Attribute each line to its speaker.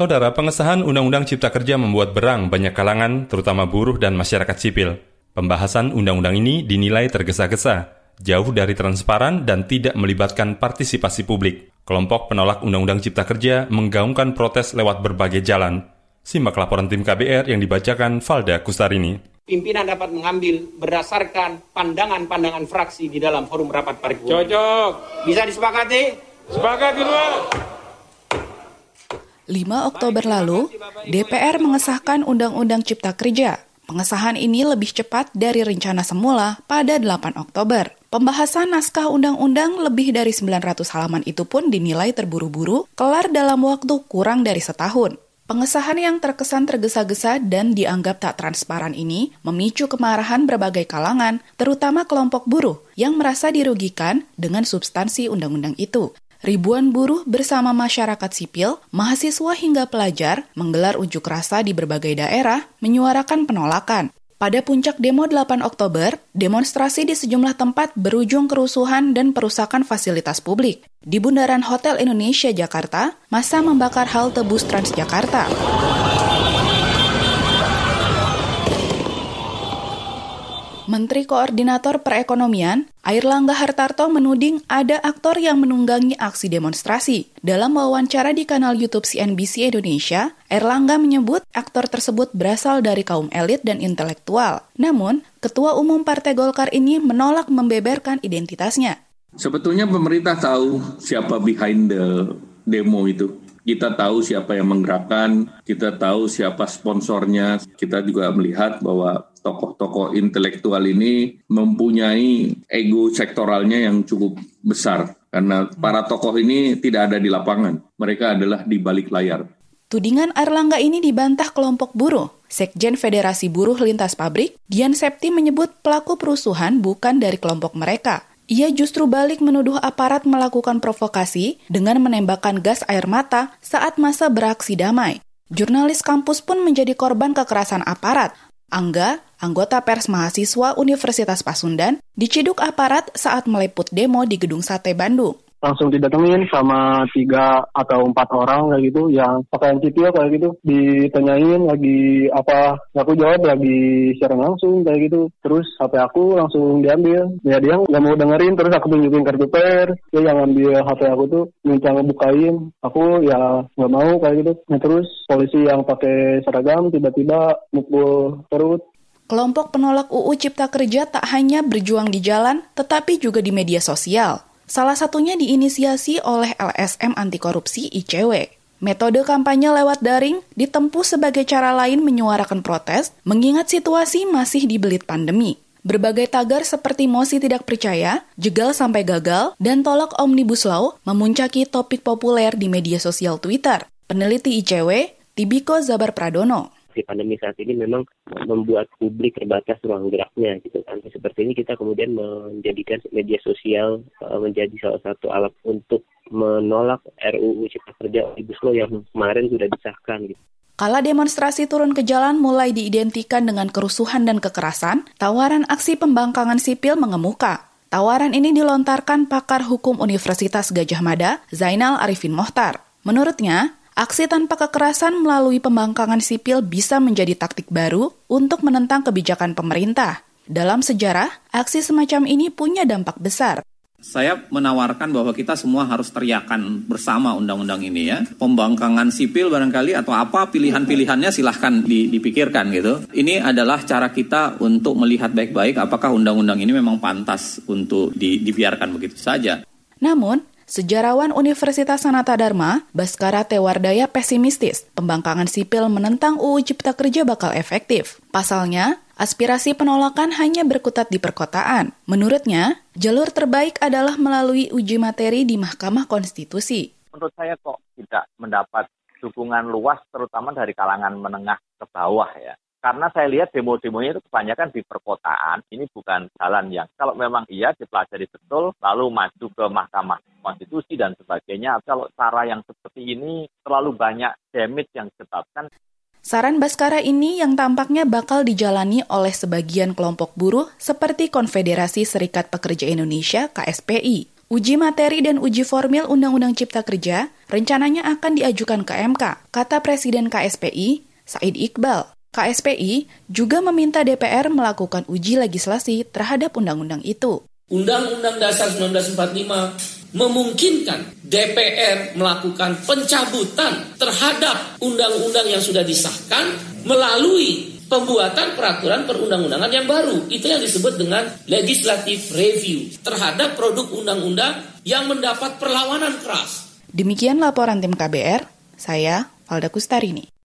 Speaker 1: Saudara, pengesahan Undang-Undang Cipta Kerja membuat berang banyak kalangan, terutama buruh dan masyarakat sipil. Pembahasan undang-undang ini dinilai tergesa-gesa, jauh dari transparan dan tidak melibatkan partisipasi publik. Kelompok penolak Undang-Undang Cipta Kerja menggaungkan protes lewat berbagai jalan. Simak laporan tim KBR yang dibacakan Valda Kustarini.
Speaker 2: Pimpinan dapat mengambil berdasarkan pandangan-pandangan fraksi di dalam forum rapat paripurna.
Speaker 3: Cocok.
Speaker 2: Bisa disepakati?
Speaker 3: Sepakat kedua.
Speaker 4: 5 Oktober lalu, DPR mengesahkan Undang-Undang Cipta Kerja. Pengesahan ini lebih cepat dari rencana semula pada 8 Oktober. Pembahasan naskah undang-undang lebih dari 900 halaman itu pun dinilai terburu-buru, kelar dalam waktu kurang dari setahun. Pengesahan yang terkesan tergesa-gesa dan dianggap tak transparan ini memicu kemarahan berbagai kalangan, terutama kelompok buruh yang merasa dirugikan dengan substansi undang-undang itu. Ribuan buruh bersama masyarakat sipil, mahasiswa hingga pelajar menggelar unjuk rasa di berbagai daerah menyuarakan penolakan. Pada puncak demo 8 Oktober, demonstrasi di sejumlah tempat berujung kerusuhan dan perusakan fasilitas publik. Di Bundaran Hotel Indonesia Jakarta, masa membakar halte bus Transjakarta. Menteri Koordinator Perekonomian, Airlangga Hartarto menuding ada aktor yang menunggangi aksi demonstrasi. Dalam wawancara di kanal YouTube CNBC Indonesia, Airlangga menyebut aktor tersebut berasal dari kaum elit dan intelektual. Namun, Ketua Umum Partai Golkar ini menolak membeberkan identitasnya.
Speaker 5: Sebetulnya pemerintah tahu siapa behind the demo itu kita tahu siapa yang menggerakkan, kita tahu siapa sponsornya, kita juga melihat bahwa tokoh-tokoh intelektual ini mempunyai ego sektoralnya yang cukup besar karena para tokoh ini tidak ada di lapangan, mereka adalah di balik layar.
Speaker 4: Tudingan Erlangga ini dibantah kelompok buruh. Sekjen Federasi Buruh Lintas Pabrik, Dian Septi menyebut pelaku perusuhan bukan dari kelompok mereka, ia justru balik menuduh aparat melakukan provokasi dengan menembakkan gas air mata saat masa beraksi damai. Jurnalis kampus pun menjadi korban kekerasan aparat. Angga, anggota pers mahasiswa Universitas Pasundan, diciduk aparat saat meliput demo di Gedung Sate Bandung
Speaker 6: langsung didatengin sama tiga atau empat orang kayak gitu. Yang pakaian sipil kayak gitu. Ditanyain lagi apa aku jawab lagi siaran langsung kayak gitu. Terus HP aku langsung diambil. Ya dia nggak mau dengerin terus aku tunjukin kartu per. Dia yang ambil HP aku tuh minta ngebukain. Aku ya nggak mau kayak gitu. Nah terus polisi yang pakai seragam tiba-tiba mukul perut.
Speaker 4: Kelompok penolak UU Cipta Kerja tak hanya berjuang di jalan, tetapi juga di media sosial. Salah satunya diinisiasi oleh LSM Anti Korupsi ICW. Metode kampanye lewat daring ditempuh sebagai cara lain menyuarakan protes, mengingat situasi masih dibelit pandemi. Berbagai tagar seperti mosi tidak percaya, jegal sampai gagal, dan tolak Omnibus Law memuncaki topik populer di media sosial Twitter. Peneliti ICW, Tibiko Zabar Pradono
Speaker 7: situasi pandemi saat ini memang membuat publik terbatas ruang geraknya gitu kan. Seperti ini kita kemudian menjadikan media sosial uh, menjadi salah satu alat untuk menolak RUU Cipta Kerja Omnibus Law yang kemarin sudah disahkan gitu.
Speaker 4: Kala demonstrasi turun ke jalan mulai diidentikan dengan kerusuhan dan kekerasan, tawaran aksi pembangkangan sipil mengemuka. Tawaran ini dilontarkan pakar hukum Universitas Gajah Mada, Zainal Arifin Mohtar. Menurutnya, Aksi tanpa kekerasan melalui pembangkangan sipil bisa menjadi taktik baru untuk menentang kebijakan pemerintah. Dalam sejarah, aksi semacam ini punya dampak besar.
Speaker 8: Saya menawarkan bahwa kita semua harus teriakan bersama undang-undang ini ya. Pembangkangan sipil barangkali atau apa pilihan-pilihannya silahkan dipikirkan gitu. Ini adalah cara kita untuk melihat baik-baik apakah undang-undang ini memang pantas untuk di, dibiarkan begitu saja.
Speaker 4: Namun, Sejarawan Universitas Sanata Dharma, Baskara Tewardaya pesimistis, pembangkangan sipil menentang UU Cipta Kerja bakal efektif. Pasalnya, aspirasi penolakan hanya berkutat di perkotaan. Menurutnya, jalur terbaik adalah melalui uji materi di Mahkamah Konstitusi.
Speaker 9: Menurut saya kok tidak mendapat dukungan luas terutama dari kalangan menengah ke bawah ya. Karena saya lihat demo-demonya itu kebanyakan di perkotaan. Ini bukan jalan yang kalau memang iya dipelajari betul, lalu maju ke Mahkamah Konstitusi dan sebagainya. Kalau cara yang seperti ini terlalu banyak damage yang disebabkan.
Speaker 4: Saran Baskara ini yang tampaknya bakal dijalani oleh sebagian kelompok buruh seperti Konfederasi Serikat Pekerja Indonesia KSPI. Uji materi dan uji formil Undang-Undang Cipta Kerja rencananya akan diajukan ke MK, kata Presiden KSPI, Said Iqbal. KSPI juga meminta DPR melakukan uji legislasi terhadap undang-undang itu.
Speaker 3: Undang-Undang Dasar 1945 memungkinkan DPR melakukan pencabutan terhadap undang-undang yang sudah disahkan melalui pembuatan peraturan perundang-undangan yang baru. Itu yang disebut dengan legislative review terhadap produk undang-undang yang mendapat perlawanan keras.
Speaker 4: Demikian laporan tim KBR, saya Valda Kustarini.